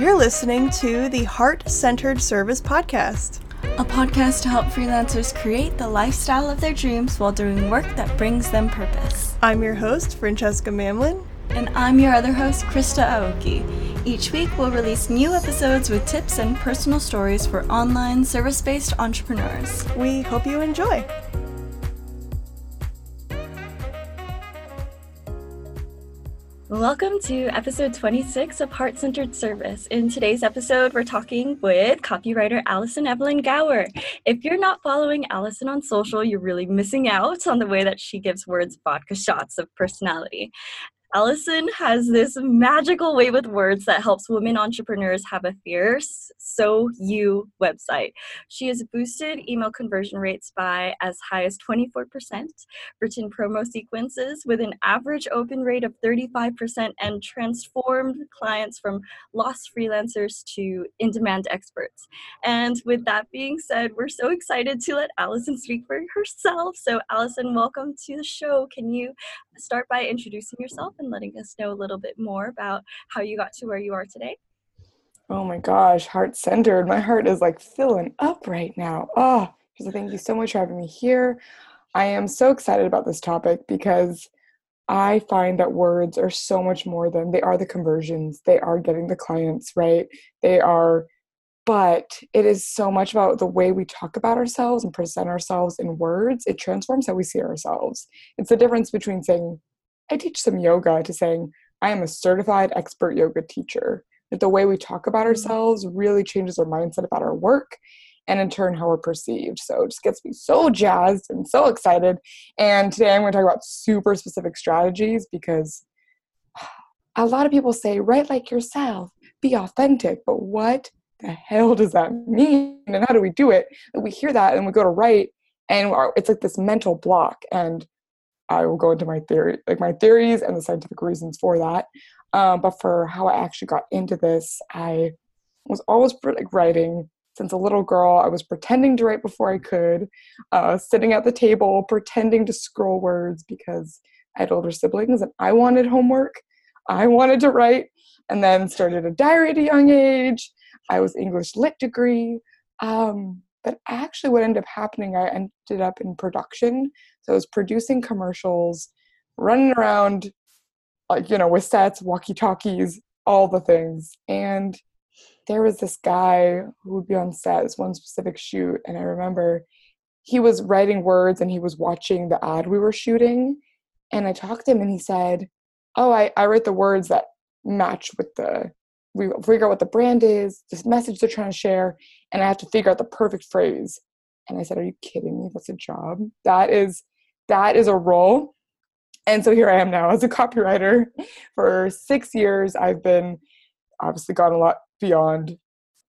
You're listening to the Heart Centered Service Podcast, a podcast to help freelancers create the lifestyle of their dreams while doing work that brings them purpose. I'm your host, Francesca Mamlin. And I'm your other host, Krista Aoki. Each week, we'll release new episodes with tips and personal stories for online service based entrepreneurs. We hope you enjoy. Welcome to episode 26 of Heart Centered Service. In today's episode, we're talking with copywriter Allison Evelyn Gower. If you're not following Allison on social, you're really missing out on the way that she gives words vodka shots of personality. Allison has this magical way with words that helps women entrepreneurs have a fierce So You website. She has boosted email conversion rates by as high as 24%, written promo sequences with an average open rate of 35%, and transformed clients from lost freelancers to in demand experts. And with that being said, we're so excited to let Allison speak for herself. So, Allison, welcome to the show. Can you start by introducing yourself and letting us know a little bit more about how you got to where you are today. Oh my gosh, heart centered. My heart is like filling up right now. Ah, oh, so thank you so much for having me here. I am so excited about this topic because I find that words are so much more than they are the conversions. They are getting the clients, right? They are, but it is so much about the way we talk about ourselves and present ourselves in words. It transforms how we see ourselves. It's the difference between saying, I teach some yoga to saying, I am a certified expert yoga teacher. That the way we talk about mm. ourselves really changes our mindset about our work and in turn how we're perceived. So it just gets me so jazzed and so excited. And today I'm going to talk about super specific strategies because a lot of people say, write like yourself, be authentic. But what the hell does that mean? And how do we do it? And we hear that and we go to write and it's like this mental block. And I will go into my theory, like my theories and the scientific reasons for that. Um, but for how I actually got into this, I was always like writing since a little girl. I was pretending to write before I could, uh, sitting at the table pretending to scroll words because I had older siblings and I wanted homework. I wanted to write, and then started a diary at a young age. I was English lit degree. Um, but actually, what ended up happening, I ended up in production. So I was producing commercials, running around, like, you know, with sets, walkie talkies, all the things. And there was this guy who would be on set, this one specific shoot. And I remember he was writing words and he was watching the ad we were shooting. And I talked to him and he said, Oh, I, I write the words that match with the figure out what the brand is, this message they're trying to share, and I have to figure out the perfect phrase. And I said, Are you kidding me? That's a job. That is that is a role. And so here I am now as a copywriter. For six years, I've been obviously gone a lot beyond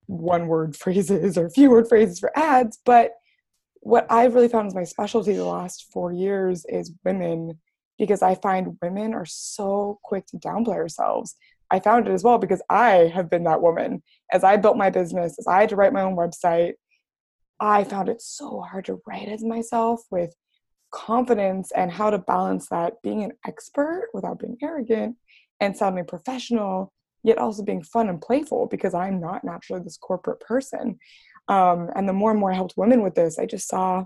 one word phrases or few word phrases for ads. But what I've really found is my specialty the last four years is women because I find women are so quick to downplay ourselves. I found it as well because I have been that woman. As I built my business, as I had to write my own website, I found it so hard to write as myself with confidence and how to balance that being an expert without being arrogant and sounding professional, yet also being fun and playful because I'm not naturally this corporate person. Um, and the more and more I helped women with this, I just saw,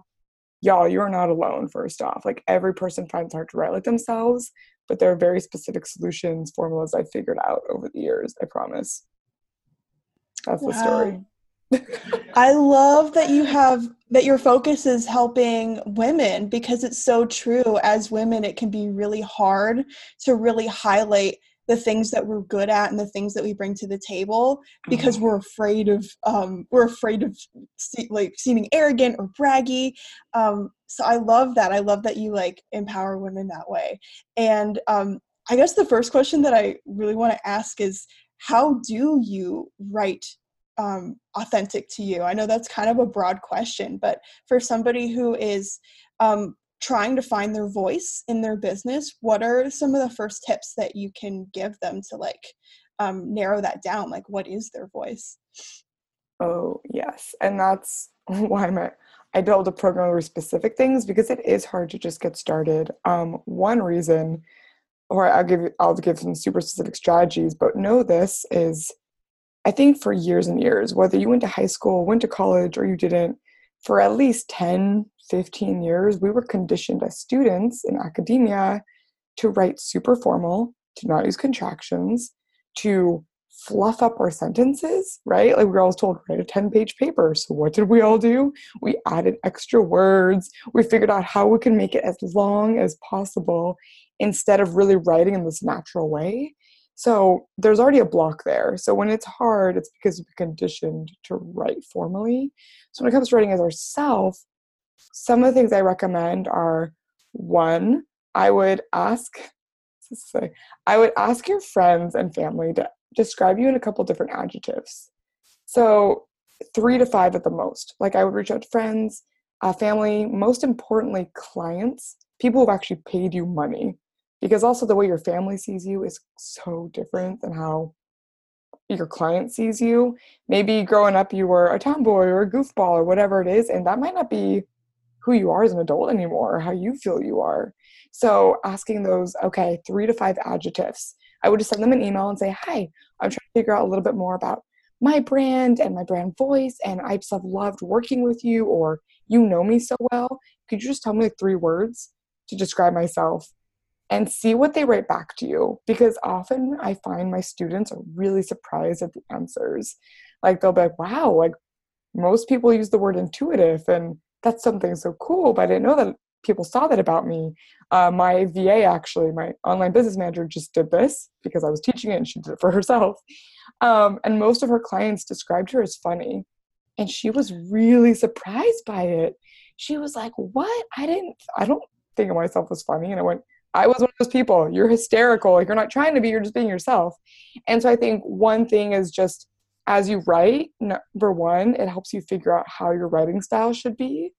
y'all, you are not alone, first off. Like every person finds hard to write like themselves, but there are very specific solutions, formulas I figured out over the years, I promise. That's wow. the story. I love that you have that your focus is helping women because it's so true. As women, it can be really hard to really highlight the things that we're good at and the things that we bring to the table because mm-hmm. we're afraid of um, we're afraid of see, like seeming arrogant or braggy. Um, so i love that. I love that you like empower women that way. And um, i guess the first question that i really want to ask is how do you write um, authentic to you? I know that's kind of a broad question but for somebody who is um, trying to find their voice in their business what are some of the first tips that you can give them to like um, narrow that down? Like what is their voice? Oh yes and that's why i build a program over specific things because it is hard to just get started. Um, one reason or i'll give i'll give some super specific strategies but know this is I think for years and years, whether you went to high school, went to college, or you didn't, for at least 10, 15 years, we were conditioned as students in academia to write super formal, to not use contractions, to fluff up our sentences, right? Like we were always told, write a 10 page paper. So what did we all do? We added extra words. We figured out how we can make it as long as possible instead of really writing in this natural way. So there's already a block there. So when it's hard, it's because we're conditioned to write formally. So when it comes to writing as ourself, some of the things I recommend are one, I would ask I would ask your friends and family to describe you in a couple different adjectives. So three to five at the most. Like I would reach out to friends, uh, family, most importantly, clients, people who've actually paid you money because also the way your family sees you is so different than how your client sees you. Maybe growing up you were a tomboy or a goofball or whatever it is, and that might not be who you are as an adult anymore or how you feel you are. So asking those, okay, three to five adjectives. I would just send them an email and say, Hi, I'm trying to figure out a little bit more about my brand and my brand voice, and I just have loved working with you, or you know me so well. Could you just tell me like three words to describe myself? and see what they write back to you because often I find my students are really surprised at the answers. Like they'll be like, wow, like most people use the word intuitive and that's something so cool, but I didn't know that people saw that about me. Uh, my VA actually, my online business manager just did this because I was teaching it and she did it for herself. Um, and most of her clients described her as funny. And she was really surprised by it. She was like, What? I didn't, I don't think of myself as funny. And I went, I was one of those people. You're hysterical. Like you're not trying to be, you're just being yourself. And so I think one thing is just as you write, number one, it helps you figure out how your writing style should be,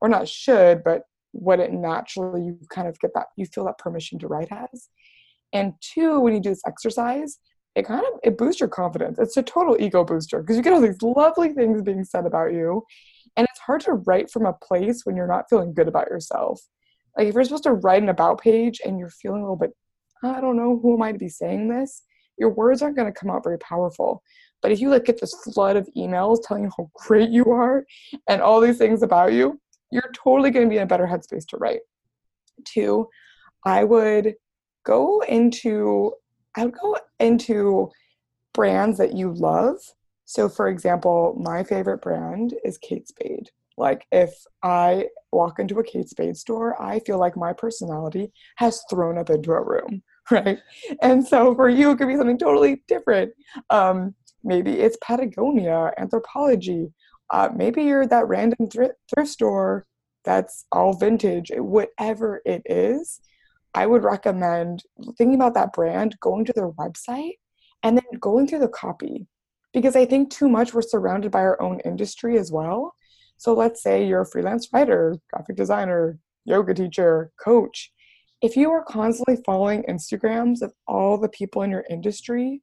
or not should, but what it naturally you kind of get that you feel that permission to write as. And two, when you do this exercise, it kind of it boosts your confidence. It's a total ego booster because you get all these lovely things being said about you. And it's hard to write from a place when you're not feeling good about yourself. Like if you're supposed to write an about page and you're feeling a little bit, I don't know, who am I to be saying this? Your words aren't going to come out very powerful. But if you like get this flood of emails telling you how great you are and all these things about you, you're totally going to be in a better headspace to write. Two, I would go into I would go into brands that you love. So for example, my favorite brand is Kate Spade. Like if I walk into a Kate Spade store, I feel like my personality has thrown up into a room, right? And so for you, it could be something totally different. Um, maybe it's Patagonia, Anthropologie. Uh, maybe you're that random thrift, thrift store that's all vintage. Whatever it is, I would recommend thinking about that brand, going to their website, and then going through the copy. Because I think too much we're surrounded by our own industry as well. So let's say you're a freelance writer, graphic designer, yoga teacher, coach. If you are constantly following Instagrams of all the people in your industry,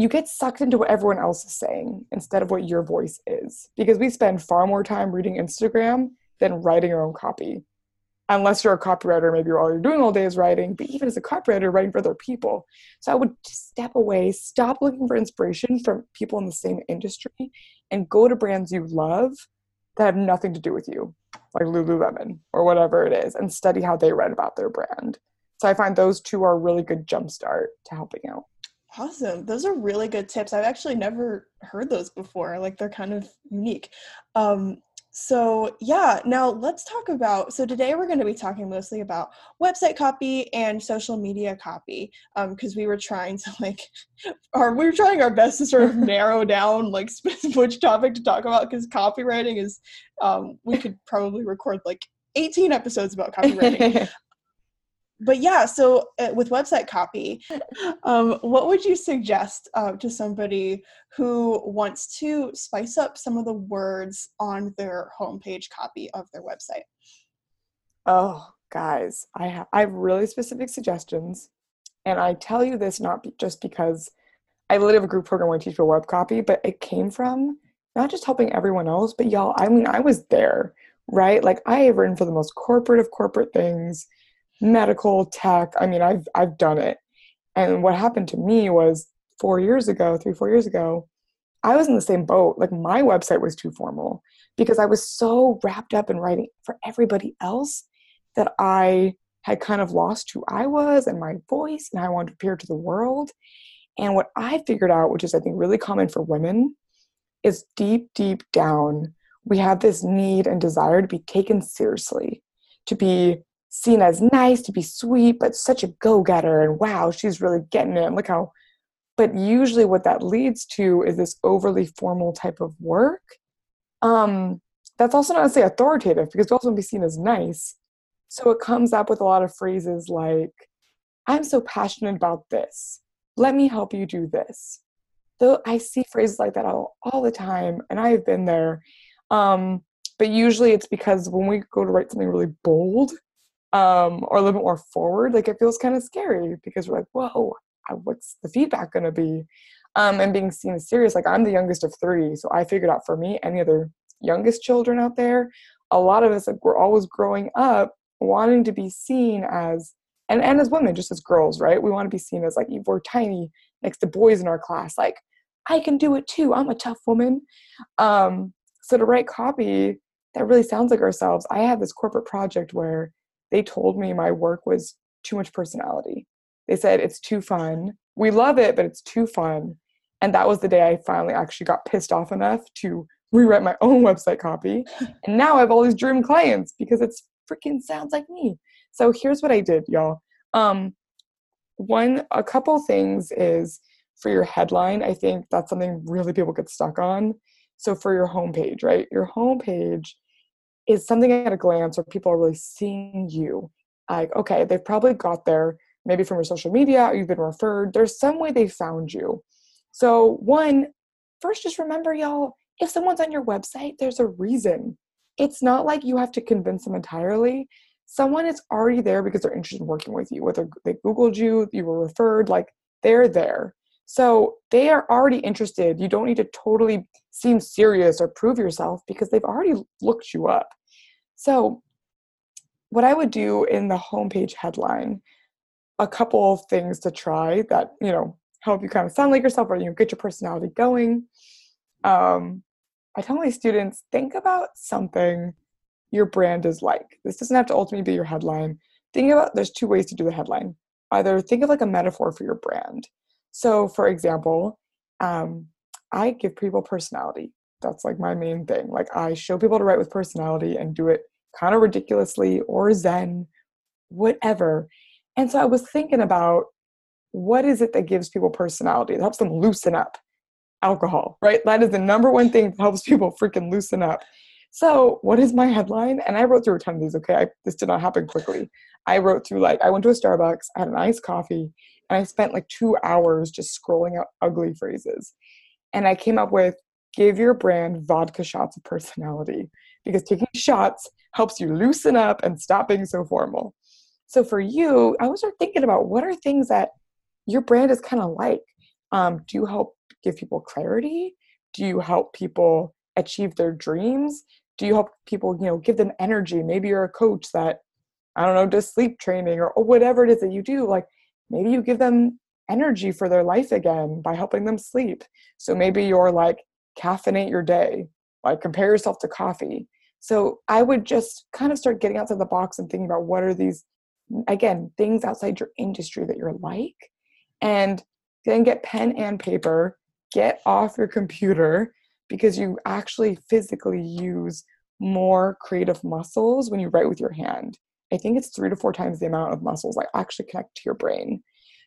you get sucked into what everyone else is saying instead of what your voice is. Because we spend far more time reading Instagram than writing our own copy. Unless you're a copywriter, maybe all you're doing all day is writing, but even as a copywriter, writing for other people. So I would step away, stop looking for inspiration from people in the same industry, and go to brands you love that have nothing to do with you, like Lululemon or whatever it is, and study how they write about their brand. So I find those two are a really good jumpstart to helping out. Awesome. Those are really good tips. I've actually never heard those before. Like they're kind of unique. Um, so yeah now let's talk about so today we're going to be talking mostly about website copy and social media copy because um, we were trying to like or we were trying our best to sort of narrow down like which topic to talk about because copywriting is um, we could probably record like 18 episodes about copywriting but yeah, so uh, with website copy, um, what would you suggest uh, to somebody who wants to spice up some of the words on their homepage copy of their website? Oh, guys, I have I have really specific suggestions, and I tell you this not be, just because I literally have a group program where I teach for web copy, but it came from not just helping everyone else, but y'all. I mean, I was there, right? Like I have written for the most corporate of corporate things medical tech. I mean, I've I've done it. And what happened to me was four years ago, three, four years ago, I was in the same boat. Like my website was too formal because I was so wrapped up in writing for everybody else that I had kind of lost who I was and my voice and how I wanted to appear to the world. And what I figured out, which is I think really common for women, is deep, deep down, we have this need and desire to be taken seriously, to be seen as nice, to be sweet, but such a go getter. And wow, she's really getting it. Look how, but usually what that leads to is this overly formal type of work. Um, that's also not to say authoritative because we also want to be seen as nice. So it comes up with a lot of phrases like, I'm so passionate about this. Let me help you do this. Though I see phrases like that all, all the time, and I have been there. Um, but usually it's because when we go to write something really bold um, or a little bit more forward, like it feels kind of scary because we're like, whoa, what's the feedback going to be? Um, and being seen as serious. Like I'm the youngest of three, so I figured out for me, any other youngest children out there, a lot of us like we're always growing up wanting to be seen as and, and as women, just as girls, right? We want to be seen as like we're tiny next to boys in our class, like I can do it too. I'm a tough woman. Um, so to write copy that really sounds like ourselves, I had this corporate project where they told me my work was too much personality. They said it's too fun. We love it, but it's too fun. And that was the day I finally actually got pissed off enough to rewrite my own website copy. and now I have all these dream clients because it's freaking sounds like me. So here's what I did, y'all. Um, one, a couple things is for your headline. I think that's something really people get stuck on. So for your homepage, right? Your homepage is something at a glance where people are really seeing you. Like, okay, they've probably got there maybe from your social media or you've been referred. There's some way they found you. So, one, first, just remember, y'all, if someone's on your website, there's a reason. It's not like you have to convince them entirely. Someone is already there because they're interested in working with you, whether they Googled you, you were referred, like they're there. So they are already interested. You don't need to totally seem serious or prove yourself because they've already looked you up. So, what I would do in the homepage headline, a couple of things to try that, you know, help you kind of sound like yourself or you know, get your personality going. Um, I tell my students think about something your brand is like. This doesn't have to ultimately be your headline. Think about there's two ways to do the headline. Either think of like a metaphor for your brand. So, for example, um, I give people personality. That's like my main thing. Like, I show people to write with personality and do it kind of ridiculously or zen, whatever. And so I was thinking about what is it that gives people personality, that helps them loosen up? Alcohol, right? That is the number one thing that helps people freaking loosen up. So, what is my headline? And I wrote through a ton of these, okay? I, this did not happen quickly. I wrote through, like, I went to a Starbucks, I had an iced coffee, and I spent like two hours just scrolling out ugly phrases. And I came up with give your brand vodka shots of personality because taking shots helps you loosen up and stop being so formal. So for you, I was thinking about what are things that your brand is kind of like. Um, do you help give people clarity? Do you help people achieve their dreams? Do you help people, you know, give them energy? Maybe you're a coach that I don't know, does sleep training or, or whatever it is that you do. Like maybe you give them energy for their life again by helping them sleep. So maybe you're like, caffeinate your day, like compare yourself to coffee. So I would just kind of start getting outside the box and thinking about what are these, again, things outside your industry that you're like. And then get pen and paper, get off your computer because you actually physically use more creative muscles when you write with your hand. I think it's three to four times the amount of muscles like actually connect to your brain.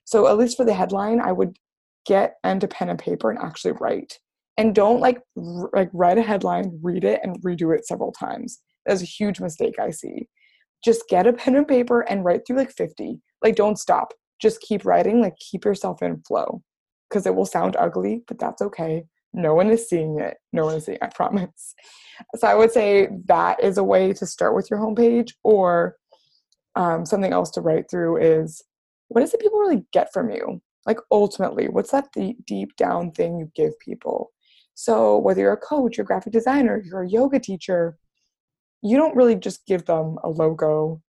So at least for the headline, I would get into pen and paper and actually write. And don't like r- like write a headline, read it, and redo it several times. That's a huge mistake I see. Just get a pen and paper and write through like 50. Like don't stop. Just keep writing, like keep yourself in flow. Because it will sound ugly, but that's okay. No one is seeing it. No one is seeing, it, I promise. So I would say that is a way to start with your homepage or um, something else to write through is what is it people really get from you? Like ultimately, what's that deep, deep down thing you give people? So whether you're a coach, you're a graphic designer, you're a yoga teacher, you don't really just give them a logo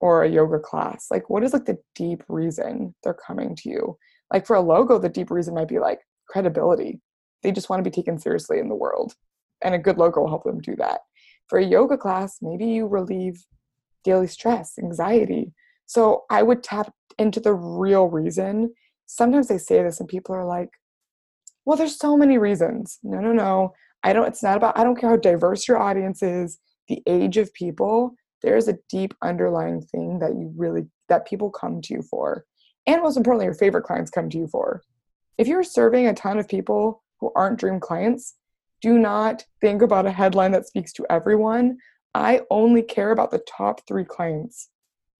or a yoga class. Like what is like the deep reason they're coming to you? Like for a logo, the deep reason might be like credibility. They just want to be taken seriously in the world. And a good logo will help them do that. For a yoga class, maybe you relieve daily stress, anxiety. So I would tap into the real reason. Sometimes they say this and people are like, well, there's so many reasons. No, no, no. I don't, it's not about, I don't care how diverse your audience is, the age of people. There's a deep underlying thing that you really, that people come to you for. And most importantly, your favorite clients come to you for. If you're serving a ton of people who aren't dream clients, do not think about a headline that speaks to everyone. I only care about the top three clients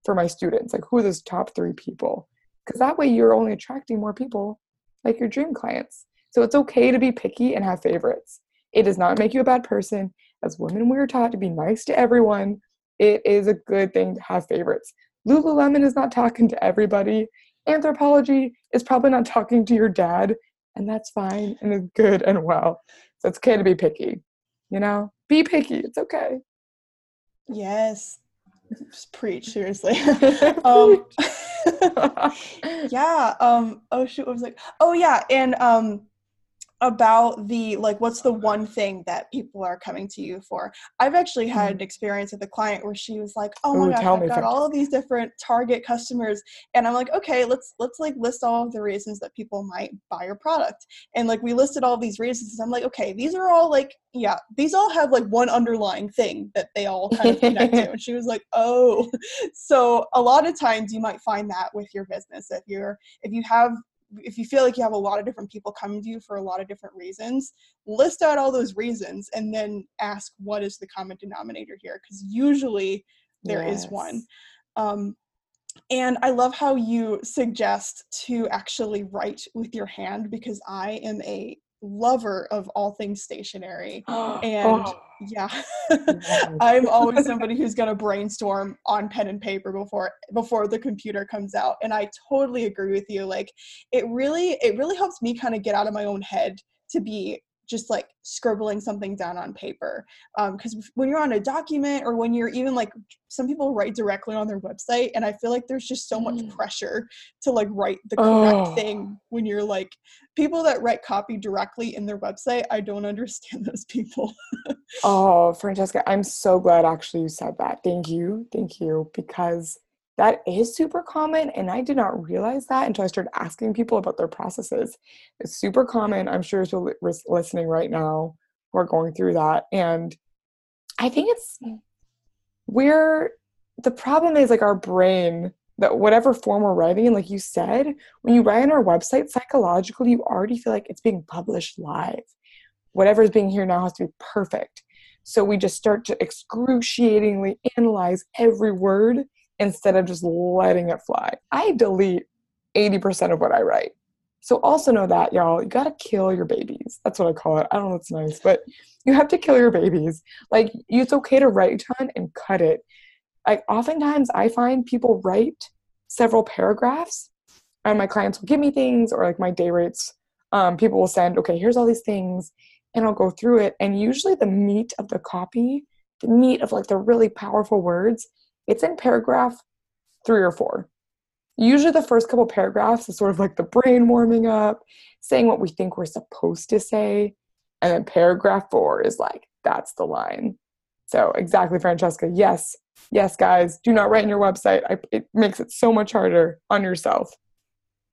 for my students. Like, who are those top three people? Because that way you're only attracting more people like your dream clients. So it's okay to be picky and have favorites. It does not make you a bad person. As women, we are taught to be nice to everyone. It is a good thing to have favorites. Lululemon is not talking to everybody. Anthropologie is probably not talking to your dad, and that's fine and it's good and well. So it's okay to be picky. You know, be picky. It's okay. Yes. Just preach, seriously. um, yeah. Um, oh shoot, what was like? Oh yeah, and um about the like what's the one thing that people are coming to you for? I've actually had an mm. experience with a client where she was like oh my Ooh, gosh i've got all of these different target customers and i'm like okay let's let's like list all of the reasons that people might buy your product and like we listed all these reasons i'm like okay these are all like yeah these all have like one underlying thing that they all kind of connect to and she was like oh. So a lot of times you might find that with your business if you're if you have if you feel like you have a lot of different people coming to you for a lot of different reasons, list out all those reasons and then ask what is the common denominator here because usually there yes. is one. Um, and I love how you suggest to actually write with your hand because I am a lover of all things stationery. Oh. and oh. yeah, I'm always somebody who's going to brainstorm on pen and paper before before the computer comes out. And I totally agree with you. Like it really it really helps me kind of get out of my own head to be just like scribbling something down on paper because um, when you're on a document or when you're even like some people write directly on their website and i feel like there's just so much mm. pressure to like write the correct oh. thing when you're like people that write copy directly in their website i don't understand those people oh francesca i'm so glad actually you said that thank you thank you because that is super common and i did not realize that until i started asking people about their processes. It's super common i'm sure you're listening right now who are going through that and i think it's where the problem is like our brain that whatever form we're writing in like you said when you write on our website psychologically you already feel like it's being published live. Whatever is being here now has to be perfect. So we just start to excruciatingly analyze every word instead of just letting it fly. I delete 80% of what I write. So also know that, y'all, you gotta kill your babies. That's what I call it. I don't know it's nice, but you have to kill your babies. Like, it's okay to write a ton and cut it. Like, oftentimes I find people write several paragraphs, and my clients will give me things, or like my day rates, um, people will send, okay, here's all these things, and I'll go through it. And usually the meat of the copy, the meat of like the really powerful words, it's in paragraph three or four. Usually, the first couple paragraphs is sort of like the brain warming up, saying what we think we're supposed to say. And then paragraph four is like, that's the line. So, exactly, Francesca. Yes, yes, guys, do not write in your website. I, it makes it so much harder on yourself.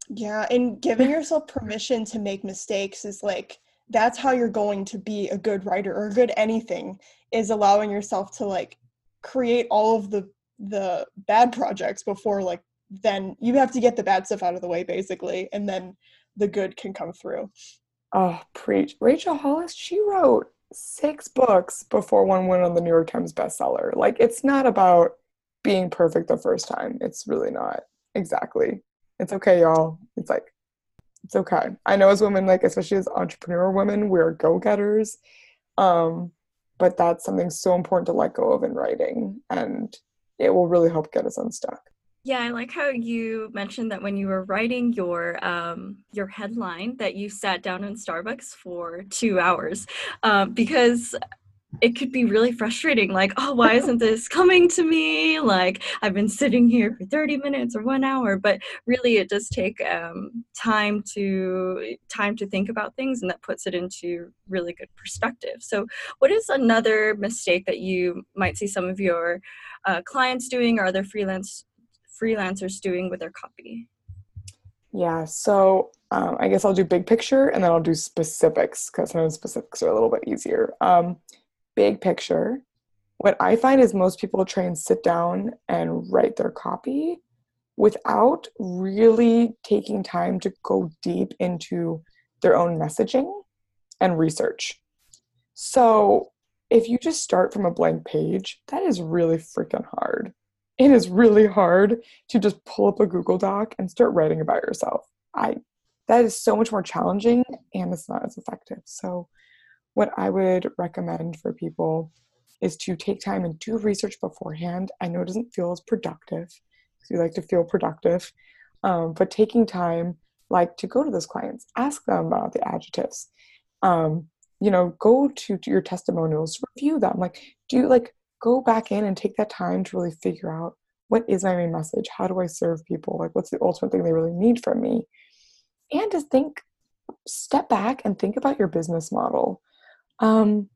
Yeah, and giving yourself permission to make mistakes is like, that's how you're going to be a good writer or good anything, is allowing yourself to like create all of the the bad projects before like then you have to get the bad stuff out of the way basically and then the good can come through. Oh preach. Rachel hollis she wrote six books before one went on the new york times bestseller. Like it's not about being perfect the first time. It's really not. Exactly. It's okay y'all. It's like it's okay. I know as women like especially as entrepreneur women we're go-getters um but that's something so important to let go of in writing. And it will really help get us unstuck. Yeah, I like how you mentioned that when you were writing your um, your headline that you sat down in Starbucks for two hours um, because it could be really frustrating like oh why isn't this coming to me? Like i've been sitting here for 30 minutes or one hour but really it does take um, time to time to think about things and that puts it into really good perspective. So what is another mistake that you might see some of your uh, clients doing or other freelance freelancers doing with their copy? Yeah so um, i guess i'll do big picture and then i'll do specifics because sometimes specifics are a little bit easier. Um, big picture, what I find is most people try and sit down and write their copy without really taking time to go deep into their own messaging and research. So, if you just start from a blank page, that is really freaking hard. It is really hard to just pull up a Google Doc and start writing about yourself. I that is so much more challenging and it's not as effective. So, what I would recommend for people is to take time and do research beforehand. I know it doesn't feel as productive because we like to feel productive, um, but taking time, like to go to those clients, ask them about the adjectives. Um, you know, go to, to your testimonials, review them. Like, do you like go back in and take that time to really figure out what is my main message? How do I serve people? Like, what's the ultimate thing they really need from me? And to think, step back and think about your business model. Um,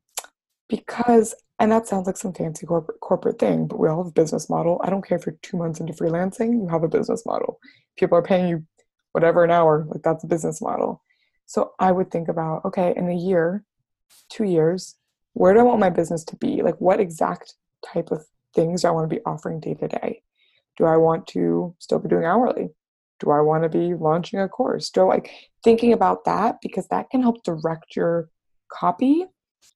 because, and that sounds like some fancy corporate corporate thing, but we all have a business model. I don't care if you're two months into freelancing, you have a business model. People are paying you whatever an hour, like that's a business model. So I would think about, okay, in a year, two years, where do I want my business to be? Like what exact type of things do I want to be offering day to day? Do I want to still be doing hourly? Do I want to be launching a course? Do I like thinking about that because that can help direct your copy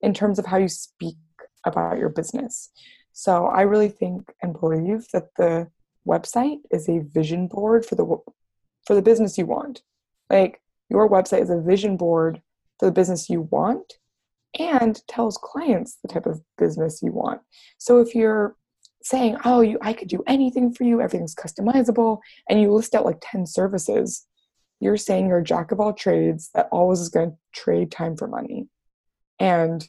in terms of how you speak about your business. So I really think and believe that the website is a vision board for the for the business you want. Like your website is a vision board for the business you want and tells clients the type of business you want. So if you're saying, "Oh, you I could do anything for you, everything's customizable," and you list out like 10 services, you're saying you're a jack of all trades that always is going to trade time for money. And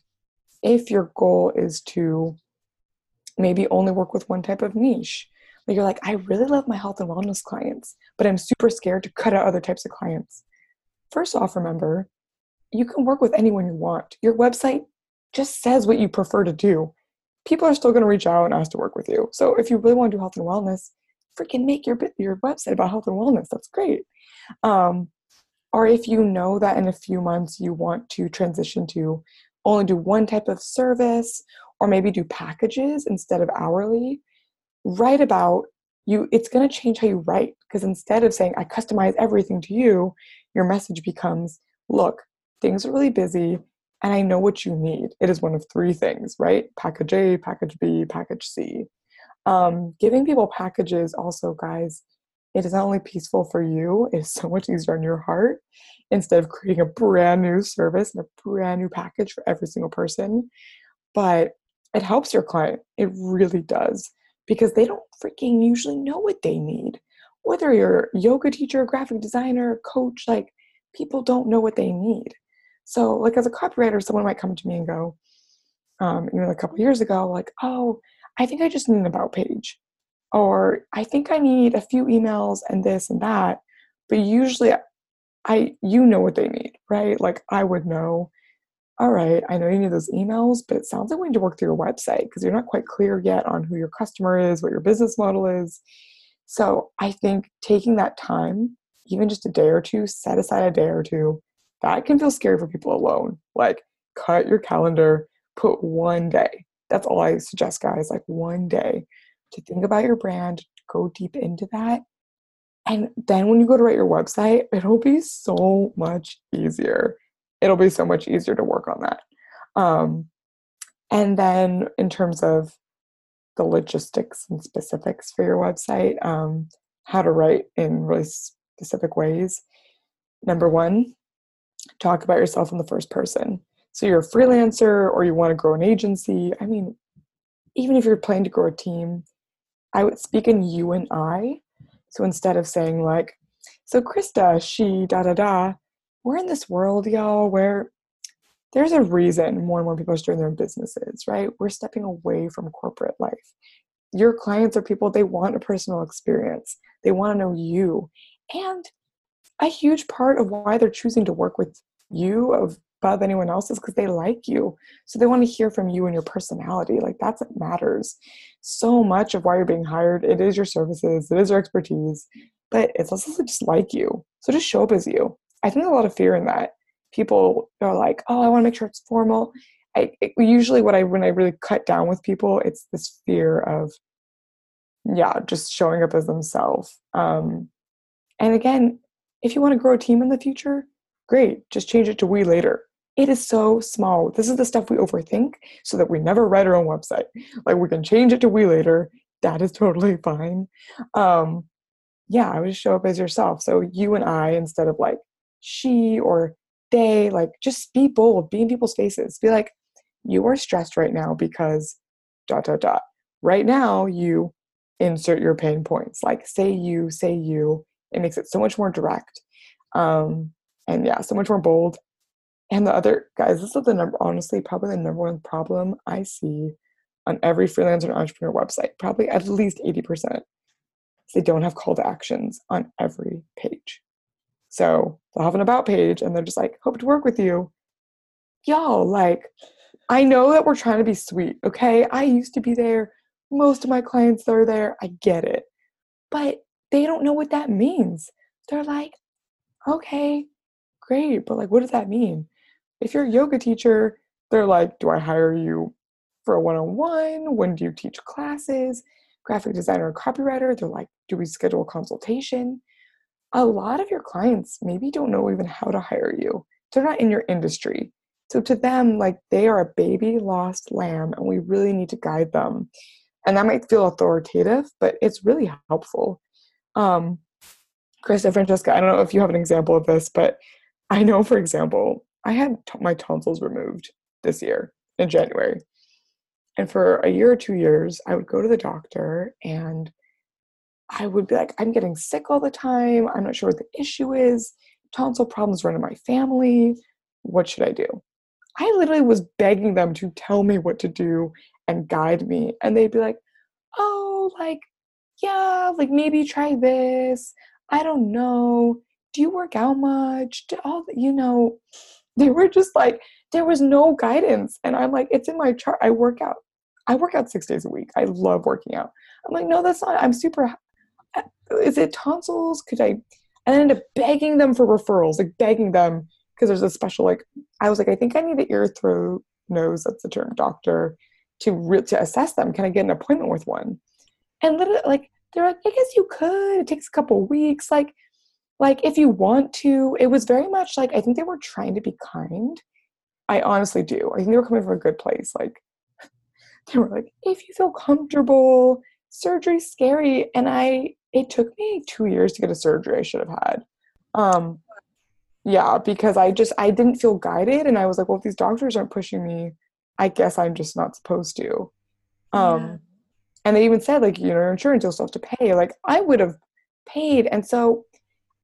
if your goal is to maybe only work with one type of niche, you're like, I really love my health and wellness clients, but I'm super scared to cut out other types of clients. First off, remember, you can work with anyone you want. Your website just says what you prefer to do. People are still going to reach out and ask to work with you. So if you really want to do health and wellness, freaking make your your website about health and wellness. That's great. Um, or if you know that in a few months you want to transition to only do one type of service or maybe do packages instead of hourly write about you it's going to change how you write because instead of saying i customize everything to you your message becomes look things are really busy and i know what you need. It is one of three things right? Package a package b package c. Um, giving people packages also guys it is not only peaceful for you, it is so much easier on your heart instead of creating a brand new service and a brand new package for every single person. But it helps your client. It really does because they don't freaking usually know what they need. Whether you're a yoga teacher, graphic designer, coach, like people don't know what they need. So, like as a copywriter, someone might come to me and go, um, you know, a couple years ago, like, oh, I think I just need an about page or I think I need a few emails and this and that. But usually I you know what they need, right? Like I would know, all right, I know you need those emails, but it sounds like we need to work through your website because you're not quite clear yet on who your customer is, what your business model is. So I think taking that time, even just a day or two, set aside a day or two, that can feel scary for people alone. Like cut your calendar, put one day. That's all I suggest, guys, like one day to think about your brand, go deep into that. And then when you go to write your website, it'll be so much easier. It'll be so much easier to work on that. Um, and then in terms of the logistics and specifics for your website, um, how to write in really specific ways. Number one, talk about yourself in the first person. So you're a freelancer or you want to grow an agency. I mean, even if you're planning to grow a team, I would speak in you and I. So instead of saying like, so Krista, she, da da da, we're in this world, y'all, where there's a reason more and more people are starting their own businesses, right? We're stepping away from corporate life. Your clients are people, they want a personal experience, they want to know you. And a huge part of why they're choosing to work with you of above anyone else is because they like you. So they want to hear from you and your personality. Like that's what matters. So much of why you're being hired, it is your services, it is your expertise, but it's also just like you. So just show up as you. I think a lot of fear in that. People are like, oh, I want to make sure it's formal. I it, usually what I when I really cut down with people, it's this fear of yeah, just showing up as themselves. Um, and again, if you want to grow a team in the future, great, just change it to we later. It is so small. This is the stuff we overthink so that we never write our own website. Like we can change it to we later. That is totally fine. Um, yeah, I would show up as yourself. So you and I, instead of like she or they, like just be bold, be in people's faces. Be like, you are stressed right now because dot dot dot. Right now, you insert your pain points. Like say you, say you. It makes it so much more direct. Um, and yeah, so much more bold. And the other guys, this is the number honestly, probably the number one problem I see on every freelancer and entrepreneur website, probably at least 80%. They don't have call to actions on every page. So they'll have an about page and they're just like, hope to work with you. Y'all, like, I know that we're trying to be sweet, okay? I used to be there. Most of my clients are there. I get it. But they don't know what that means. They're like, okay, great, but like, what does that mean? If you're a yoga teacher, they're like, do I hire you for a one on one? When do you teach classes? Graphic designer or copywriter, they're like, do we schedule a consultation? A lot of your clients maybe don't know even how to hire you. They're not in your industry. So to them, like they are a baby lost lamb, and we really need to guide them. And that might feel authoritative, but it's really helpful. Um, Chris and Francesca, I don't know if you have an example of this, but I know, for example, I had t- my tonsils removed this year in January. And for a year or two years, I would go to the doctor and I would be like, I'm getting sick all the time. I'm not sure what the issue is. Tonsil problems run in my family. What should I do? I literally was begging them to tell me what to do and guide me. And they'd be like, oh, like, yeah, like maybe try this. I don't know do you work out much? Do all you know, they were just like, there was no guidance. And I'm like, it's in my chart. I work out. I work out six days a week. I love working out. I'm like, no, that's not. I'm super. Uh, is it tonsils? Could I? And I ended up begging them for referrals, like begging them because there's a special like. I was like, I think I need an ear, throat, nose. That's the term, doctor, to re- to assess them. Can I get an appointment with one? And literally, like, they're like, I guess you could. It takes a couple weeks. Like, like if you want to it was very much like i think they were trying to be kind. I honestly do. I think they were coming from a good place. Like they were like if you feel comfortable surgery's scary. And i it took me two years to get a surgery i should have had. Um yeah because i just i didn't feel guided and i was like well if these doctors aren't pushing me i guess i'm just not supposed to. Um yeah. and they even said like you know your insurance you'll still have to pay. Like i would have paid. And so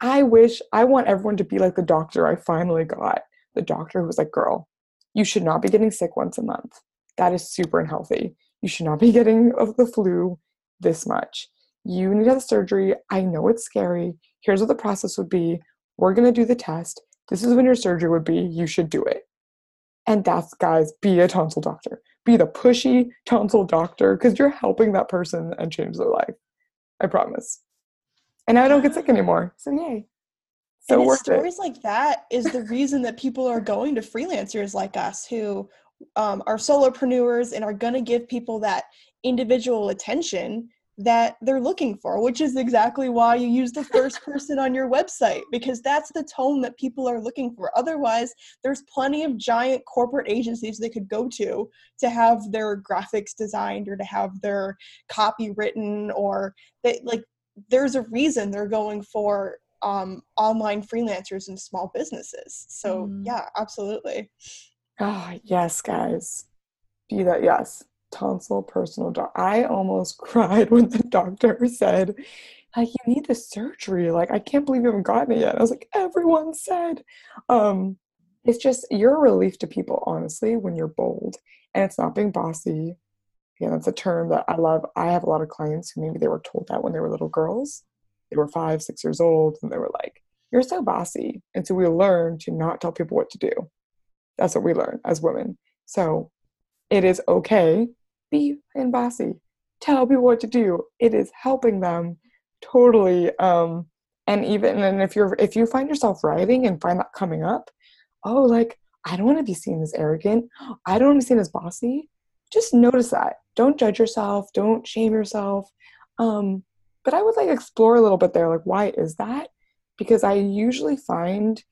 I wish I want everyone to be like the doctor I finally got. The doctor who was like, girl, you should not be getting sick once a month. That is super unhealthy. You should not be getting of the flu this much. You need to have surgery. I know it's scary. Here's what the process would be. We're going to do the test. This is when your surgery would be. You should do it. And that's, guys, be a tonsil doctor. Be the pushy tonsil doctor because you're helping that person and change their life. I promise and now I don't get sick anymore. So yay. So and stories it. like that is the reason that people are going to freelancers like us who um, are solopreneurs and are going to give people that individual attention that they're looking for, which is exactly why you use the first person on your website because that's the tone that people are looking for. Otherwise, there's plenty of giant corporate agencies they could go to to have their graphics designed or to have their copy written or they like there's a reason they're going for um, online freelancers and small businesses. So mm. yeah, absolutely. Ah, oh, yes, guys. Be that yes. Tonsil personal doc. I almost cried when the doctor said, like, you need the surgery. Like, I can't believe you haven't gotten it yet. I was like, everyone said. Um, it's just you're a relief to people honestly when you're bold and it's not being bossy yeah that's a term that i love. I have a lot of clients who maybe they were told that when they were little girls. They were five six years old and they were like you're so bossy. And so we learn to not tell people what to do. That's what we learn as women. So it is okay be and bossy. Tell people what to do. It is helping them totally um and even and if you're if you find yourself writing and find that coming up oh, like, I don't want to be seen as arrogant. I don't want to be seen as bossy. Just notice that. Don't judge yourself. Don't shame yourself. Um, but I would like explore a little bit there. Like, why is that? Because I usually find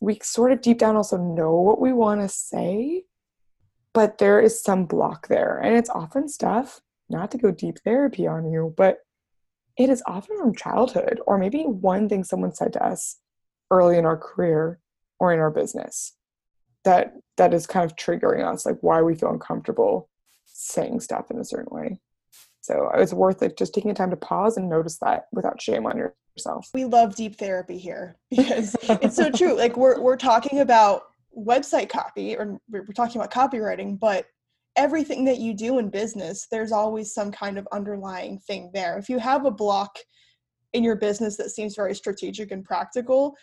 we sort of deep down also know what we want to say, but there is some block there. And it's often stuff, not to go deep therapy on you, but it is often from childhood or maybe one thing someone said to us early in our career or in our business that that is kind of triggering us like why we feel uncomfortable saying stuff in a certain way. So it's worth it just taking time to pause and notice that without shame on yourself. We love deep therapy here because it's so true. Like we're, we're talking about website copy or we're talking about copywriting but everything that you do in business there's always some kind of underlying thing there. If you have a block in your business that seems very strategic and practical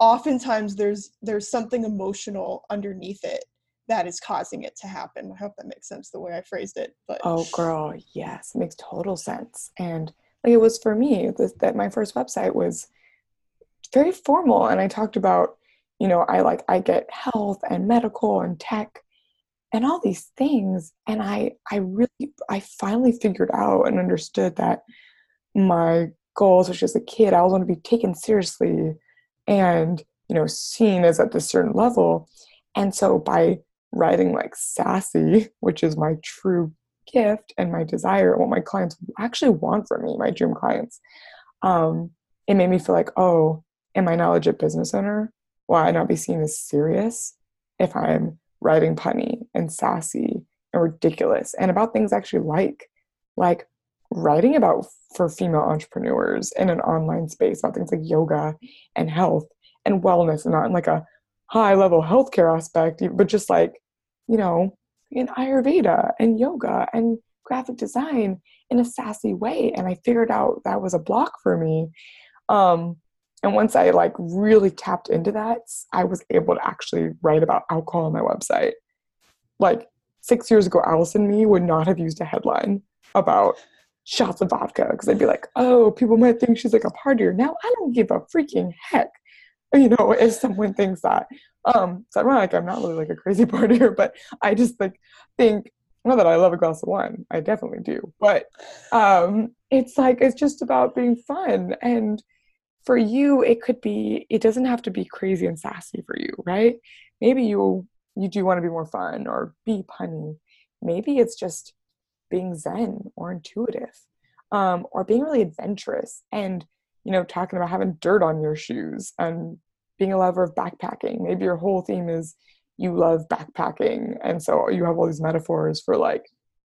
oftentimes there's there's something emotional underneath it that is causing it to happen. I hope that makes sense the way I phrased it. But oh, girl, yes, makes total sense. And like it was for me this, that my first website was very formal, and I talked about you know I like I get health and medical and tech and all these things, and I I really I finally figured out and understood that my goals, which as a kid, I was going to be taken seriously and you know seen as at this certain level. And so by writing like sassy which is my true gift and my desire what my clients actually want from me my dream clients um it made me feel like oh am i not a legit business owner? I not be seen as serious if i'm writing punny and sassy and ridiculous and about things I actually like? Like writing about for female entrepreneurs in an online space about things like yoga and health and wellness and not in like a high level healthcare aspect but just like you know in ayurveda and yoga and graphic design in a sassy way. And i figured out that was a block for me. Um and once i like really tapped into that i was able to actually write about alcohol on my website. Like six years ago allison me would not have used a headline about shots of vodka because I'd be like, oh, people might think she's like a partier. Now I don't give a freaking heck, you know, if someone thinks that. Um, it's ironic. I'm not really like a crazy partier, but I just like think not that I love a glass of wine. I definitely do, but um, it's like it's just about being fun. And for you, it could be. It doesn't have to be crazy and sassy for you, right? Maybe you you do want to be more fun or be punny. Maybe it's just being zen or intuitive um, or being really adventurous and you know talking about having dirt on your shoes and being a lover of backpacking. Maybe your whole theme is you love backpacking and so you have all these metaphors for like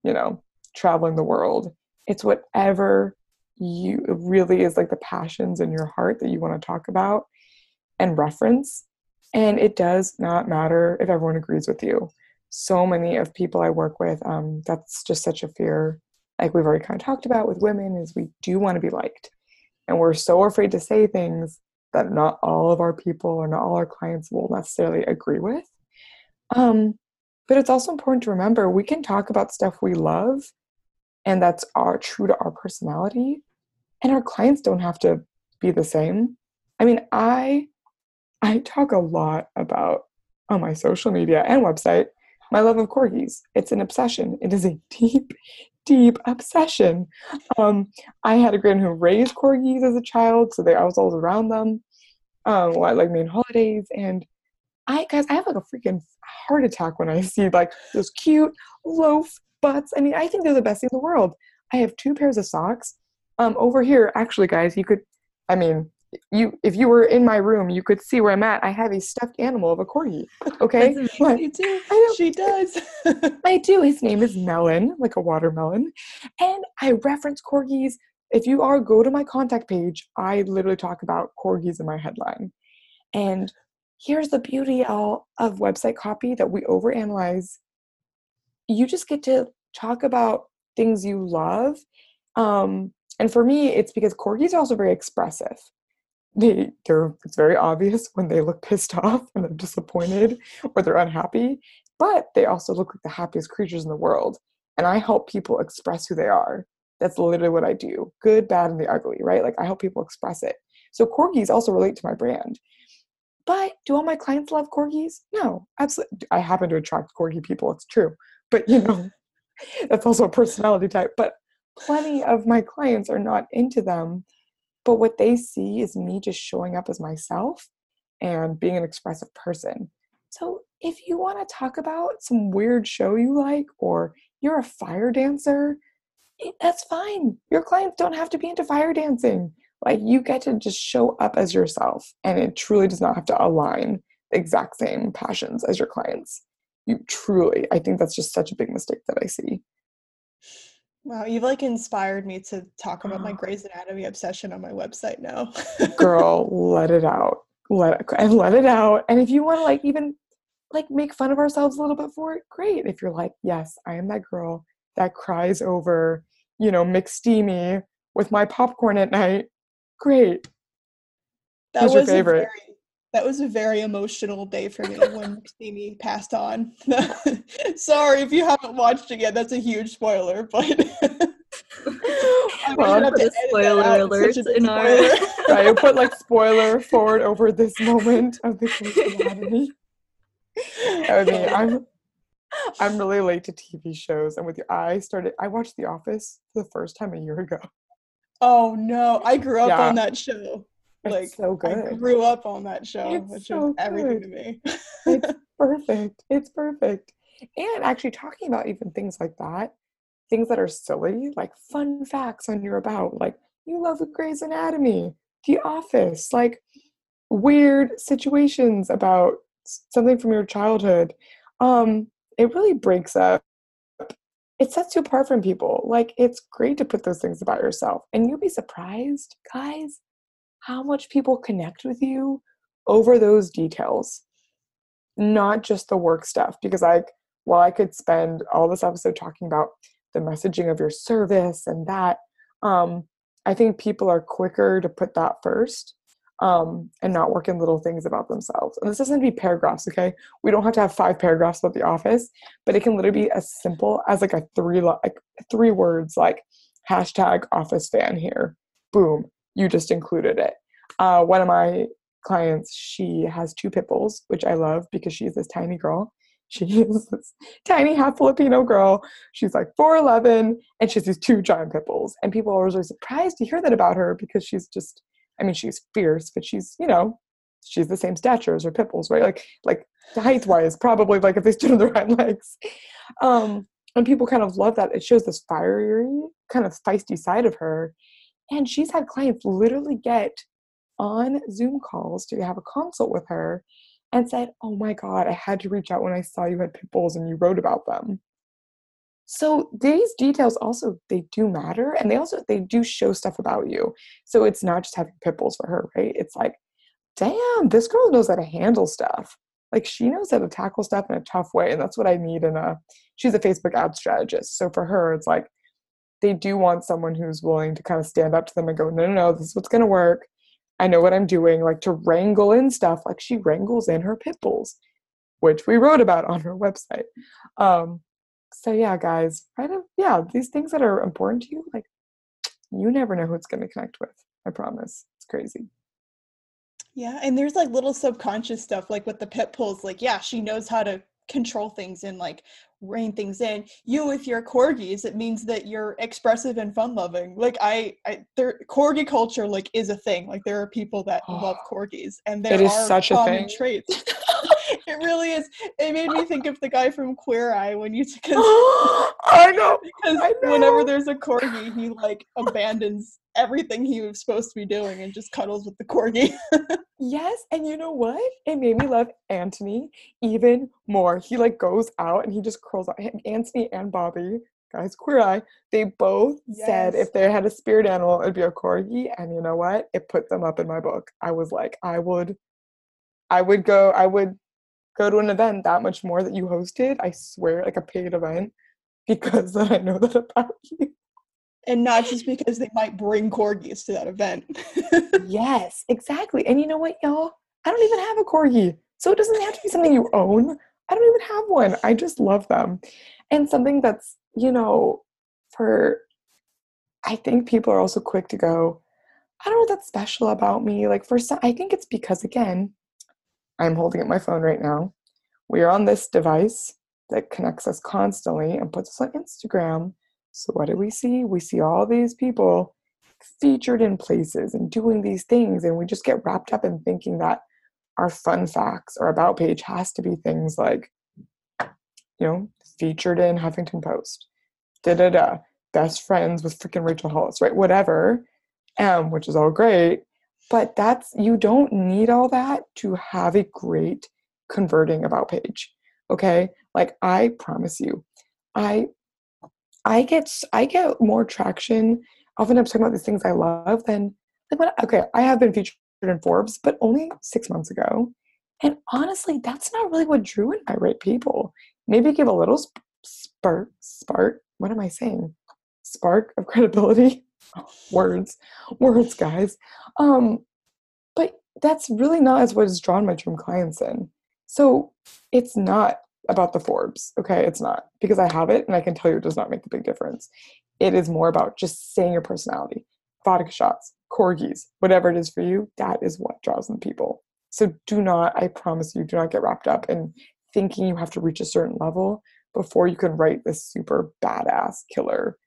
you know traveling the world. It's whatever you really is like the passions in your heart that you want to talk about and reference and it does not matter if everyone agrees with you so many of people I work with, um, that's just such a fear, like we've already kind of talked about with women, is we do want to be liked. And we're so afraid to say things that not all of our people or not all our clients will necessarily agree with. Um, but it's also important to remember we can talk about stuff we love and that's our true to our personality and our clients don't have to be the same i mean i i talk a lot about on my social media and website my love of corgis. It's an obsession. It is a deep, deep obsession. Um, I had a grand who raised corgis as a child, so they, I was always around them. Um, at like main holidays, and I guys, I have like a freaking heart attack when I see like those cute loaf butts. I mean, I think they're the best thing in the world. I have two pairs of socks. Um, over here, actually, guys, you could. I mean, you if you were in my room you could see where i'm at. I have a stuffed animal of a corgi okay? You do. She does. I do. His name is melon like a watermelon. And i reference corgis. If you are go to my contact page i literally talk about corgis in my headline. And here's the beauty of website copy that we overanalyze. You just get to talk about things you love. Um, and for me, it's because corgis are also very expressive. They, they're, it's very obvious when they look pissed off and they're disappointed or they're unhappy, but they also look like the happiest creatures in the world. And I help people express who they are. That's literally what I do good, bad, and the ugly, right? Like I help people express it. So corgis also relate to my brand. But do all my clients love corgis? No, absolutely. I happen to attract corgi people, it's true. But you know, that's also a personality type. But plenty of my clients are not into them. But what they see is me just showing up as myself and being an expressive person. So if you want to talk about some weird show you like, or you're a fire dancer, eh, that's fine. Your clients don't have to be into fire dancing. Like you get to just show up as yourself, and it truly does not have to align the exact same passions as your clients. You truly, I think that's just such a big mistake that I see. Wow, you've like inspired me to talk about my Grey's Anatomy obsession on my website now. Girl, let it out. Let it, and let it out. And if you want to like even like make fun of ourselves a little bit for it, great. If you're like, yes, I am that girl that cries over, you know, McSteamy with my popcorn at night, great. That Who's was your favorite? Very, that was a very emotional day for me when McSteamy passed on. Sorry if you haven't watched it yet. That's a huge spoiler, but well, put spoiler alerts in our. right, you put like spoiler forward over this moment of the Anatomy. I mean, I'm I'm really late to TV shows, and with you, I started. I watched The Office for the first time a year ago. Oh no, I grew up yeah. on that show. Like so good. I grew up on that show, it's which so is everything good. to me. it's perfect. It's perfect. And actually, talking about even things like that, things that are silly, like fun facts on your about, like you love Grey's Anatomy, The Office, like weird situations about something from your childhood. Um, it really breaks up it sets you apart from people. Like it's great to put those things about yourself. And you'll be surprised, guys, how much people connect with you over those details. Not just the work stuff. Because like while I could spend all this episode talking about the messaging of your service and that, um, I think people are quicker to put that first um, and not work in little things about themselves. And this doesn't be paragraphs, okay? We don't have to have five paragraphs about the office, but it can literally be as simple as like a three like three words like hashtag office fan here. Boom, you just included it. Uh, one of my clients, she has two pit bulls, which I love because she's this tiny girl. She is this tiny half Filipino girl. She's like 4'11 and she has these two giant pit bulls. And people are always surprised to hear that about her because she's just I mean, she's fierce, but she's, you know, she's the same stature as her pit bulls, right? Like, like height wise, probably like if they stood on their hind legs. Um, and people kind of love that. It shows this fiery, kind of feisty side of her. And she's had clients literally get on Zoom calls to have a consult with her and said, Oh my God, I had to reach out when I saw you had pit bulls and you wrote about them. So these details also they do matter and they also they do show stuff about you. So it's not just having pit bulls for her right? It's like damn this girl knows how to handle stuff. Like she knows how to tackle stuff in a tough way and that's what i need in a she's a facebook ad strategist. So for her it's like they do want someone who's willing to kind of stand up to them and go no no no this is what's going to work. I know what i'm doing like to wrangle in stuff like she wrangles in her pit bulls which we wrote about on her website. Um, so yeah guys right yeah these things that are important to you like you never know who it's going to connect with i promise. It's crazy. Yeah and there's like little subconscious stuff like with the pit bulls like yeah she knows how to control things and like rein things in. You if you're corgis it means that you're expressive and fun loving. Like i i there corgi culture like is a thing. Like there are people that love corgis and there are such common traits it really is. It made me think of the guy from Queer Eye when you because I know because I know. whenever there's a corgi, he like abandons everything he was supposed to be doing and just cuddles with the corgi. yes, and you know what? It made me love Antoni even more. He like goes out and he just curls up. Antoni and Bobby, guys, Queer Eye, they both yes. said if they had a spirit animal, it'd be a corgi. And you know what? It put them up in my book. I was like, I would I would go. I would go to an event that much more that you hosted. I swear, like a paid event, because then I know that about you. And not just because they might bring corgis to that event. yes, exactly. And you know what, y'all? I don't even have a corgi. So it doesn't have to be something you own. I don't even have one. I just love them. And something that's, you know, for, I think people are also quick to go, I don't know what's special about me. Like, for some, I think it's because, again, I'm holding up my phone right now. We are on this device that connects us constantly and puts us on Instagram. So, what do we see? We see all these people featured in places and doing these things, and we just get wrapped up in thinking that our fun facts or about page has to be things like, you know, featured in Huffington Post, da da da, best friends with freaking Rachel Hollis, right? Whatever, um, which is all great. But that's, you don't need all that to have a great converting about page. Okay. Like I promise you, I, I get, I get more traction. Often I'm talking about these things I love than, like when, okay, I have been featured in Forbes, but only six months ago. And honestly, that's not really what drew in my right people. Maybe give a little spark, spark, what am I saying? Spark of credibility. words, words, guys. Um, but that's really not as what has drawn my dream clients in. So it's not about the Forbes, okay? It's not because I have it and I can tell you it does not make a big difference. It is more about just saying your personality, vodka shots, corgis, whatever it is for you, that is what draws in people. So do not, I promise you, do not get wrapped up in thinking you have to reach a certain level before you can write this super badass killer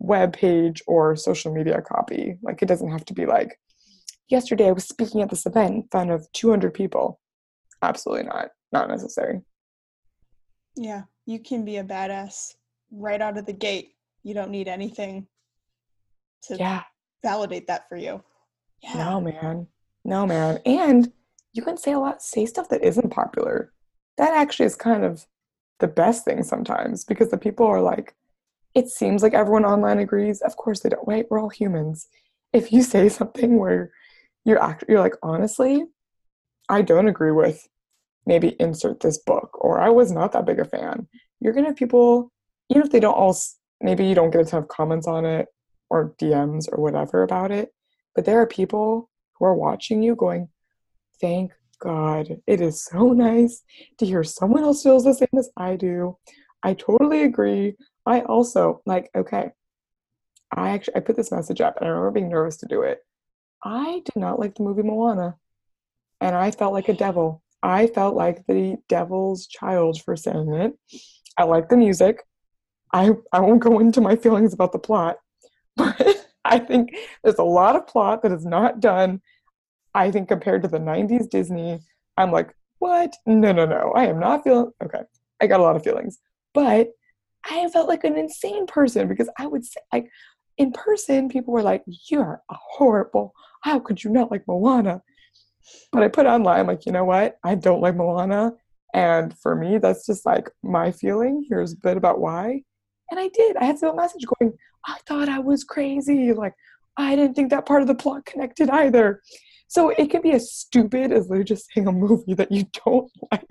web page or social media copy. Like it doesn't have to be like, yesterday I was speaking at this event in front of 200 people. Absolutely not. Not necessary. Yeah, you can be a badass right out of the gate. You don't need anything to yeah. validate that for you. Yeah. No, man. No, man. And you can say a lot, say stuff that isn't popular. That actually is kind of the best thing sometimes because the people are like, it seems like everyone online agrees. Of course they don't. Wait, we're all humans. If you say something where you're act- you're like, honestly, I don't agree with maybe insert this book, or I was not that big a fan. You're gonna have people, even if they don't all, maybe you don't get a ton of comments on it or DMs or whatever about it, but there are people who are watching you going, thank God. It is so nice to hear someone else feels the same as I do. I totally agree. I also like, okay, I actually I put this message up and I remember being nervous to do it. I did not like the movie Moana. And I felt like a devil. I felt like the devil's child for saying it. I like the music. I I won't go into my feelings about the plot, but I think there's a lot of plot that is not done. I think compared to the 90s Disney, I'm like, what? No, no, no. I am not feeling okay. I got a lot of feelings. But I felt like an insane person because I would say like in person, people were like, You're a horrible. How could you not like Moana? But I put online, like, you know what? I don't like Moana. And for me, that's just like my feeling. Here's a bit about why. And I did. I had some message going, I thought I was crazy. Like, I didn't think that part of the plot connected either. So it can be as stupid as literally just saying a movie that you don't like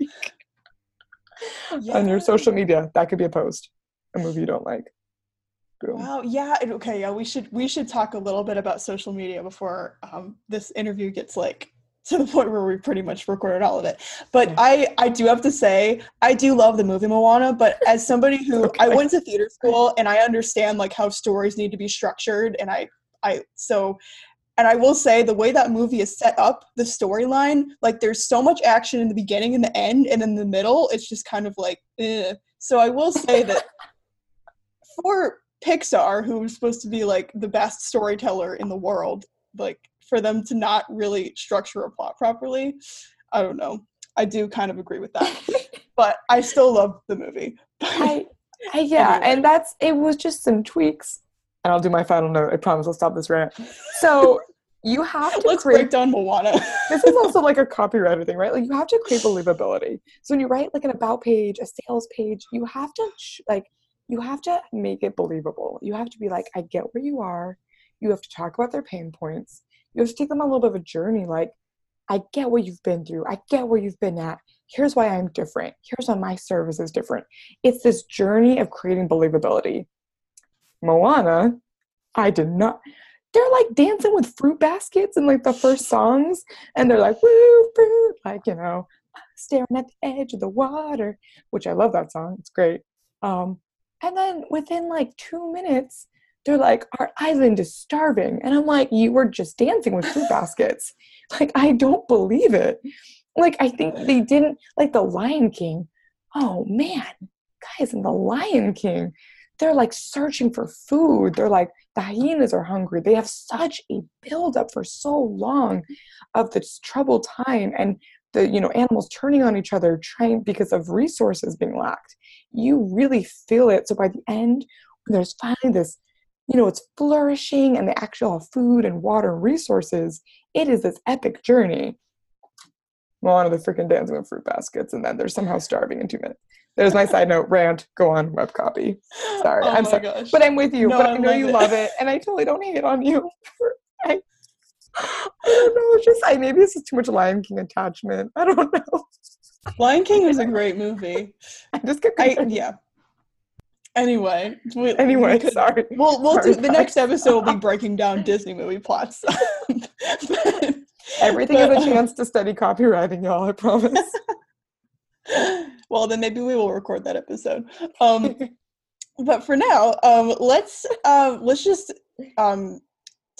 yeah. on your social media. That could be a post, a movie you don't like. Boom. Wow. Yeah. Okay. Yeah. We should we should talk a little bit about social media before um, this interview gets like to the point where we pretty much recorded all of it. But. I I do have to say I do love the movie Moana. But as somebody who okay. I went to theater school and I understand like how stories need to be structured, and I I so and I will say the way that movie is set up, the storyline, like there's so much action in the beginning and the end, and in the middle, it's just kind of like, eh. so I will say that for Pixar, who's supposed to be like the best storyteller in the world, like for them to not really structure a plot properly, I don't know. I do kind of agree with that, but I still love the movie. I, I yeah, anyway. and that's it was just some tweaks, and I'll do my final note. I promise I'll stop this rant. So you have to let's create, break down Moana. this is also like a copywriter thing, right? Like you have to create believability. So when you write like an about page, a sales page, you have to like you have to make it believable. You have to be like, I get where you are. You have to talk about their pain points. You have to take them on a little bit of a journey. Like, I get what you've been through. I get where you've been at. Here's why I'm different. Here's why my service is different. It's this journey of creating believability. Moana, I did not. They're like dancing with fruit baskets in like the first songs, and they're like, woo, fruit, like, you know, staring at the edge of the water, which I love that song. It's great. Um, and then within like two minutes, they're like, our island is starving. And I'm like, you were just dancing with fruit baskets. Like, I don't believe it. Like, I think they didn't, like, the Lion King. Oh man, guys, in the Lion King, they're like searching for food. They're like, the hyenas are hungry. They have such a buildup for so long of this troubled time and the you know animals turning on each other trying because of resources being lacked. You really feel it. So by the end, when there's finally this, you know, it's flourishing and they actually have food and water and resources, it is this epic journey. Moana, the freaking dancing with fruit baskets, and then they're somehow starving in two minutes. There's my side note rant. Go on, web copy. Sorry, Oh I'm sorry, gosh. but I'm with you. No, but I I know you it. love it, and I totally don't hate it on you. I, I don't know. It's just I maybe this is too much Lion King attachment. I don't know. Lion King was a great movie. I just get I yeah. Anyway, we, we Anyway, could- sorry. We'll we'll do Sorry, the next episode. will be breaking down Disney movie plots. But- Everything but, is a chance to study copywriting, y'all. I promise. well, then maybe we will record that episode. Um, but for now, um, let's um, let's just um,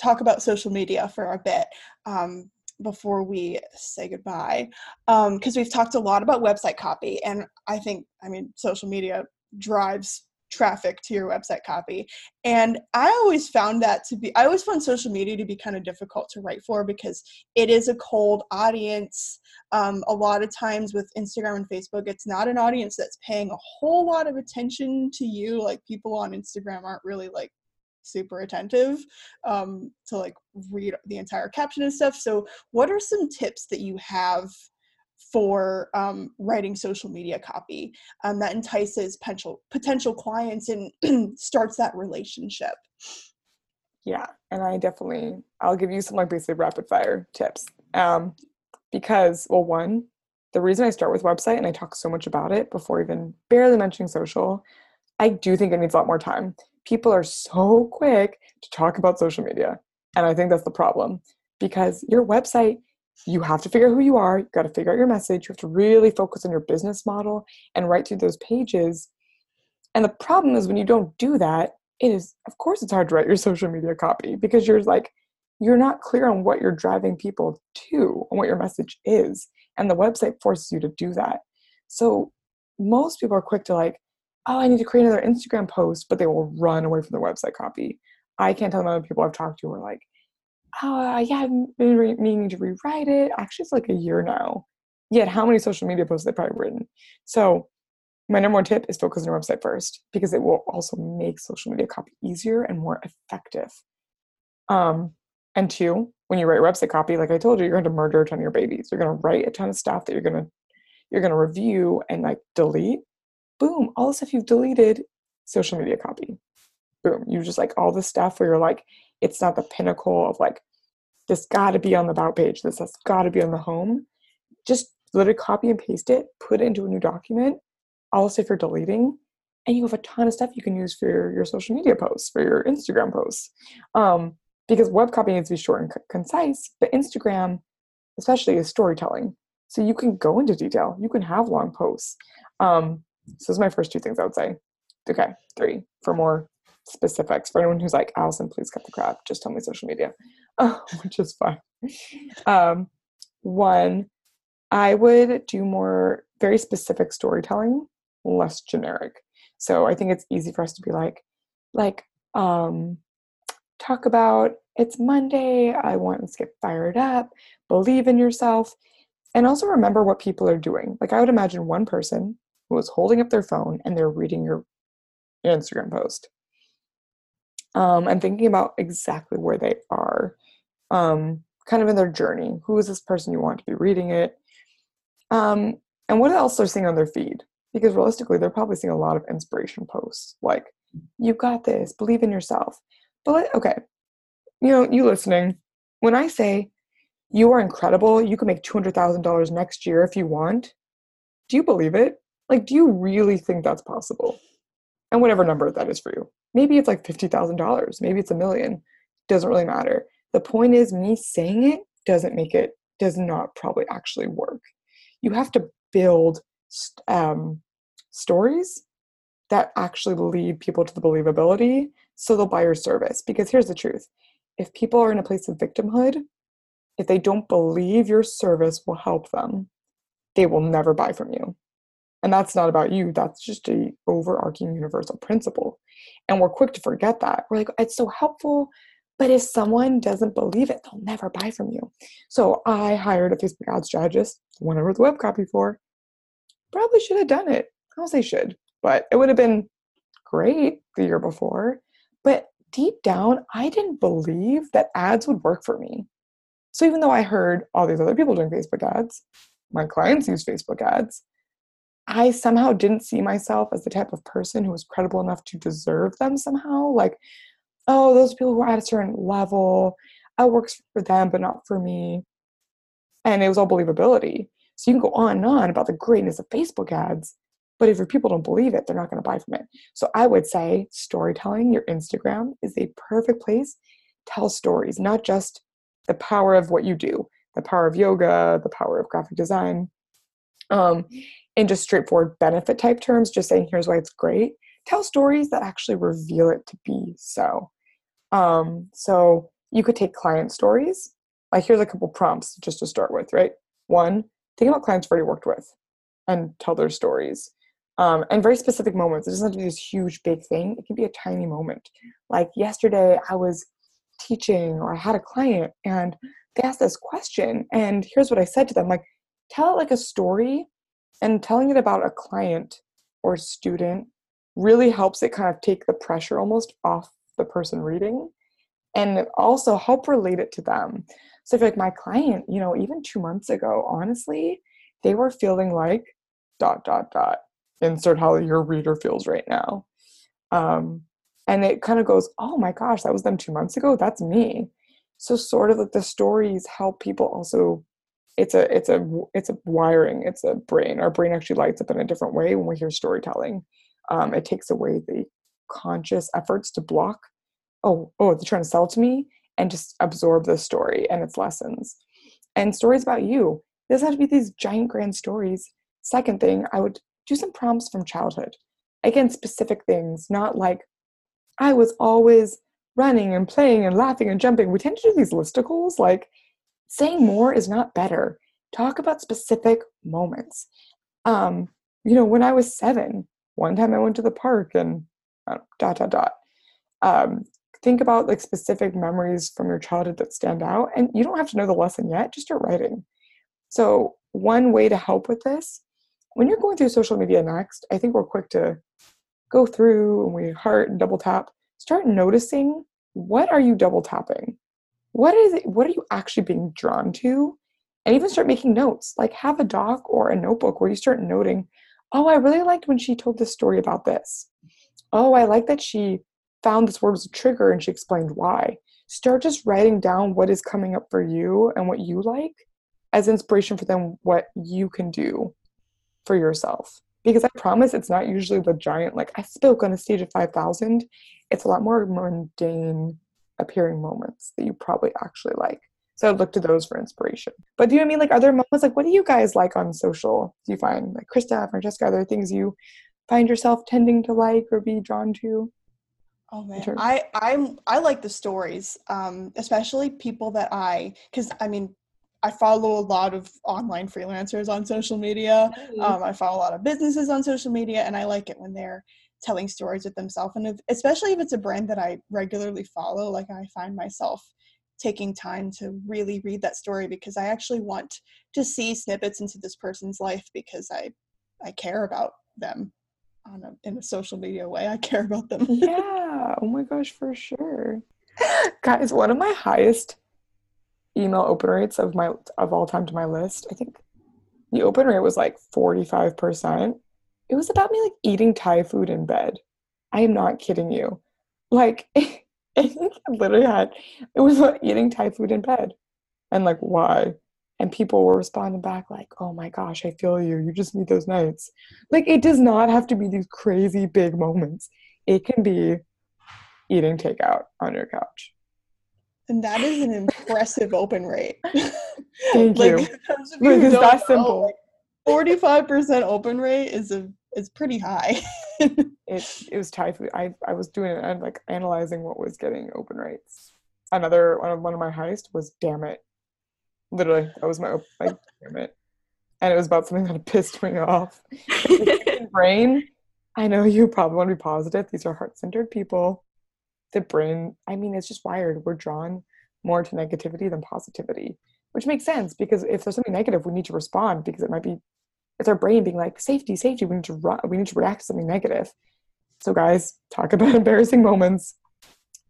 talk about social media for a bit um, before we say goodbye, because we've talked a lot about website copy, and I think I mean social media drives traffic to your website copy and i always found that to be i always found social media to be kind of difficult to write for because it is a cold audience um, a lot of times with instagram and facebook it's not an audience that's paying a whole lot of attention to you like people on instagram aren't really like super attentive um, to like read the entire caption and stuff so what are some tips that you have for um, writing social media copy um, that entices potential potential clients and starts that relationship Yeah, and I definitely I'll give you some like basically rapid fire tips. Um, because well, one, the reason I start with website and I talk so much about it before even barely mentioning social, I do think it needs a lot more time. People are so quick to talk about social media, and I think that's the problem because your website. You have to figure out who you are. You got to figure out your message. You have to really focus on your business model and write through those pages. And the problem is when you don't do that, it is of course it's hard to write your social media copy because you're like you're not clear on what you're driving people to and what your message is and the website forces you to do that so most people are quick to like oh i need to create another instagram post but they will run away from their website copy i can't tell the amount of people i've talked to who are like oh yeah i've been re- meaning to rewrite it actually it's like a year now yet how many social media posts they've probably written so my number one tip is focus on your website first because it will also make social media copy easier and more effective. Um, and two, when you write website copy, like I told you, you're going to murder a ton of your babies. You're going to write a ton of stuff that you're going to you're going to review and like delete. Boom, all the stuff you've deleted, social media copy. Boom, you just like all the stuff where you're like, it's not the pinnacle of like this got to be on the about page. This has got to be on the home. Just literally copy and paste it, put it into a new document all the stuff you're deleting and you have a ton of stuff you can use for your, your social media posts for your instagram posts um, because web copy needs to be short and c- concise but instagram especially is storytelling so you can go into detail you can have long posts um, so those are my first two things i would say. Okay three for more specifics. For anyone who's like allison please cut the crap. Just tell me social media. Which is fine. Um, one i would do more very specific storytelling less generic. So I think it's easy for us to be like, like, um, talk about it's Monday, I want to get fired up, believe in yourself, and also remember what people are doing. Like I would imagine one person who is holding up their phone and they're reading your Instagram post. Um, and thinking about exactly where they are, um, kind of in their journey. Who is this person you want to be reading it? Um, and what else they're seeing on their feed because realistically they're probably seeing a lot of inspiration posts like you got this believe in yourself but okay you know you listening when i say you are incredible. You can make $200,000 next year if you want. Do you believe it? Like, do you really think that's possible? And whatever number that is for you. Maybe it's like $50,000. Maybe it's a million. Doesn't really matter. The point is, me saying it doesn't make it, does not probably actually work. You have to build um, stories that actually lead people to the believability so they'll buy your service. Because here's the truth if people are in a place of victimhood, if they don't believe your service will help them, they will never buy from you. And that's not about you, that's just a overarching universal principle. And we're quick to forget that. We're like, it's so helpful, but if someone doesn't believe it, they'll never buy from you. So I hired a Facebook ad strategist, one I wrote the web copy for. Probably should have done it. I don't say should, but it would have been great the year before. But deep down, I didn't believe that ads would work for me. So even though I heard all these other people doing Facebook ads, my clients use Facebook ads, I somehow didn't see myself as the type of person who was credible enough to deserve them somehow. Like, oh, those people who are at a certain level, it works for them, but not for me. And it was all believability. So you can go on and on about the greatness of Facebook ads, but if your people don't believe it, they're not going to buy from it. So I would say storytelling, your Instagram is a perfect place. Tell stories, not just the power of what you do, the power of yoga, the power of graphic design, um, in just straightforward benefit type terms, just saying here's why it's great. Tell stories that actually reveal it to be so. Um, so you could take client stories. Like here's a couple prompts just to start with, right? One, think about clients you've already worked with and tell their stories. Um, and very specific moments. It doesn't have to be this huge, big thing. It can be a tiny moment. Like yesterday, I was teaching or I had a client and they asked this question. And here's what I said to them like, tell it like a story. And telling it about a client or student really helps it kind of take the pressure almost off the person reading and also help relate it to them. So if like my client, you know, even two months ago, honestly, they were feeling like dot dot dot. Insert how your reader feels right now. Um, and it kind of goes, oh my gosh, that was them two months ago. That's me. So sort of like the stories help people also. It's a it's a it's a wiring. It's a brain. Our brain actually lights up in a different way when we hear storytelling. Um, it takes away the conscious efforts to block oh oh they're trying to sell to me and just absorb the story and its lessons and stories about you it doesn't have to be these giant grand stories second thing i would do some prompts from childhood again specific things not like i was always running and playing and laughing and jumping we tend to do these listicles like saying more is not better. Talk about specific moments. Um you know when i was seven one time i went to the park and uh, dot dot dot. Um, think about like specific memories from your childhood that stand out and you don't have to know the lesson yet just start writing. So one way to help with this when you're going through social media next i think we're quick to go through and we heart and double tap. Start noticing what are you double tapping what is it what are you actually being drawn to and even start making notes like have a doc or a notebook where you start noting oh i really liked when she told this story about this oh i like that she found this word was a trigger and she explained why. Start just writing down what is coming up for you and what you like as inspiration for them what you can do for yourself. Because I promise it's not usually the giant, like I spoke on a stage of 5,000. It's a lot more mundane appearing moments that you probably actually like. So I look to those for inspiration. But do you know what I mean? Like, are there moments like what do you guys like on social? Do you find like Krista, Francesca, are there things you find yourself tending to like or be drawn to? Oh man, I I'm I like the stories, um, especially people that I because I mean I follow a lot of online freelancers on social media. Um, I follow a lot of businesses on social media, and I like it when they're telling stories with themselves, and if, especially if it's a brand that I regularly follow. Like I find myself taking time to really read that story because I actually want to see snippets into this person's life because I I care about them on a, in a social media way. I care about them. yeah. Oh my gosh, for sure. Guys, one of my highest email open rates of my of all time to my list. I think the open rate was like 45%. It was about me like eating Thai food in bed. I am not kidding you. Like I literally had it was about eating Thai food in bed. and like why? And people were responding back like oh my gosh i feel you. You just need those nights. Like it does not have to be these crazy big moments. It can be eating takeout on your couch. And that is an impressive open rate. Thank like, you. those of you Like, who it's that know, simple. like, 45% open rate is a is pretty high. It it was Thai food i i was doing it and like analyzing what was getting open rates another one of, one of my highest was damn it. Literally that was my like damn it. And it was about something that pissed me off. Brain i know you probably want to be positive these are heart-centered people. The brain i mean it's just wired. We're drawn more to negativity than positivity which makes sense because if there's something negative we need to respond because it might be it's our brain being like safety safety we need to we need to react to something negative. So guys talk about embarrassing moments.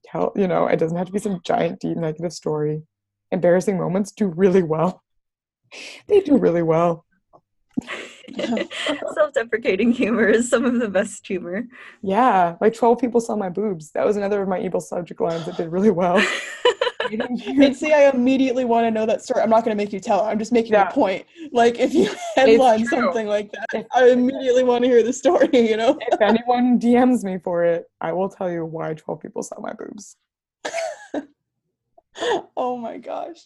Tell you know it doesn't have to be some giant deep negative story. Embarrassing moments do really well. They do really well Self-deprecating humor is some of the best humor. yeah like 12 people saw my boobs. That was another of my evil subject lines that did really well. And see i immediately want to know that story. I'm not going to make you tell. It i'm just making Yeah. a point. Like if you headline something like that i immediately want to hear the story you know? If anyone dms me for it i will tell you why 12 people saw my boobs. Oh my gosh.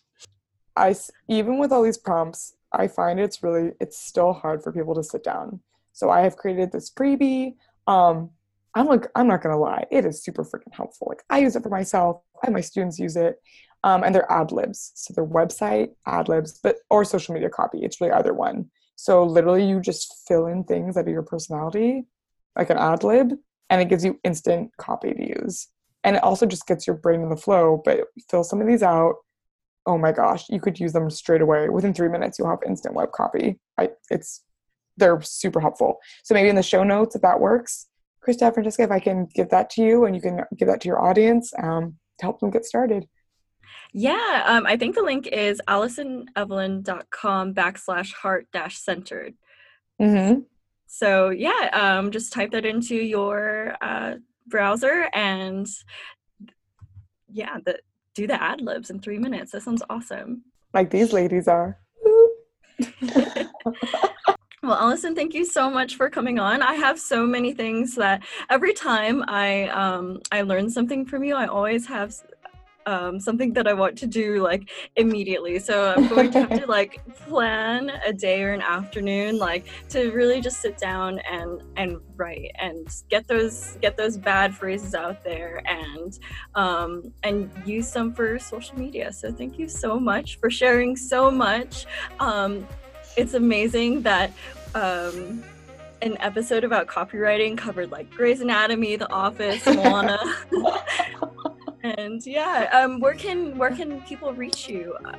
I even with all these prompts, I find it's really it's still hard for people to sit down. So I have created this freebie. Um, I'm like I'm not gonna lie, it is super freaking helpful. Like I use it for myself. Have my students use it, um, and they're ad libs. So their website ad libs, but or social media copy. It's really either one. So literally, you just fill in things that are your personality, like an ad lib, and it gives you instant copy to use. And it also just gets your brain in the flow. But fill some of these out oh my gosh, you could use them straight away. Within three minutes, you'll have instant web copy. I, it's they're super helpful. So maybe in the show notes, if that works, Krista, Francesca, if I can give that to you and you can give that to your audience um, to help them get started. Yeah, um, I think the link is allisonevelyn.com backslash heart dash centered. Mm-hmm. So yeah, um, just type that into your uh, browser and yeah, the, do the ad libs in three minutes. That sounds awesome. Like these ladies are. Well, Allison, thank you so much for coming on. I have so many things that every time I um, I learn something from you, I always have um, something that I want to do like immediately. So I'm going to have to like plan a day or an afternoon, like to really just sit down and and write and get those get those bad phrases out there and um, and use some for social media. So thank you so much for sharing so much. Um, it's amazing that um, an episode about copywriting covered like Grey's Anatomy, The Office, Moana, and yeah. Um, where can where can people reach you uh,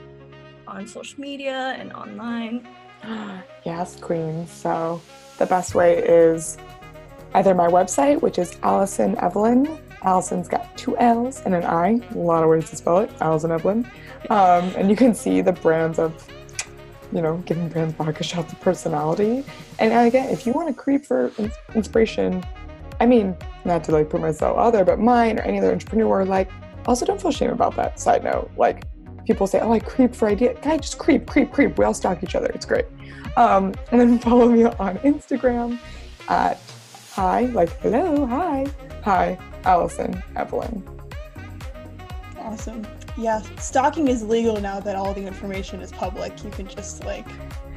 on social media and online? yes, queen. So the best way is either my website, which is Allison Evelyn. Allison's got two L's and an I. A lot of ways to spell it. Allison Evelyn. Um, and you can see the brands of, you know, giving brands vodka shots of personality. And again, if you want to creep for inspiration, I mean, not to like put myself out there, but mine or any other entrepreneur, like, also don't feel shame about that. Side note, like, people say, "Oh, I creep for idea." Guy, just creep, creep, creep. We all stalk each other. It's great. Um, and then follow me on Instagram at hi, like hello, hi, hi, Allison Evelyn. awesome yeah stalking is legal now that all the information is public you can just like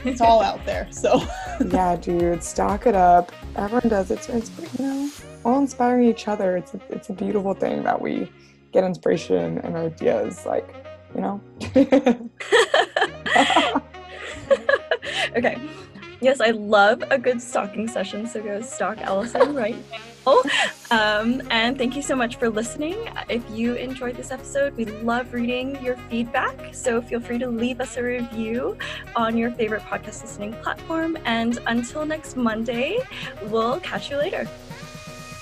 it's all out there so yeah, dude, stalk it up. Everyone does it. It's you know, all inspiring each other. It's a, it's a beautiful thing that we get inspiration and ideas. Like, you know. okay. Yes, I love a good stalking session, so go stalk Allison right now. Um, and thank you so much for listening. If you enjoyed this episode, we love reading your feedback. So feel free to leave us a review on your favorite podcast listening platform. And until next Monday, we'll catch you later.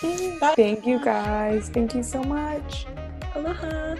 Thank you guys. Thank you so much. Aloha.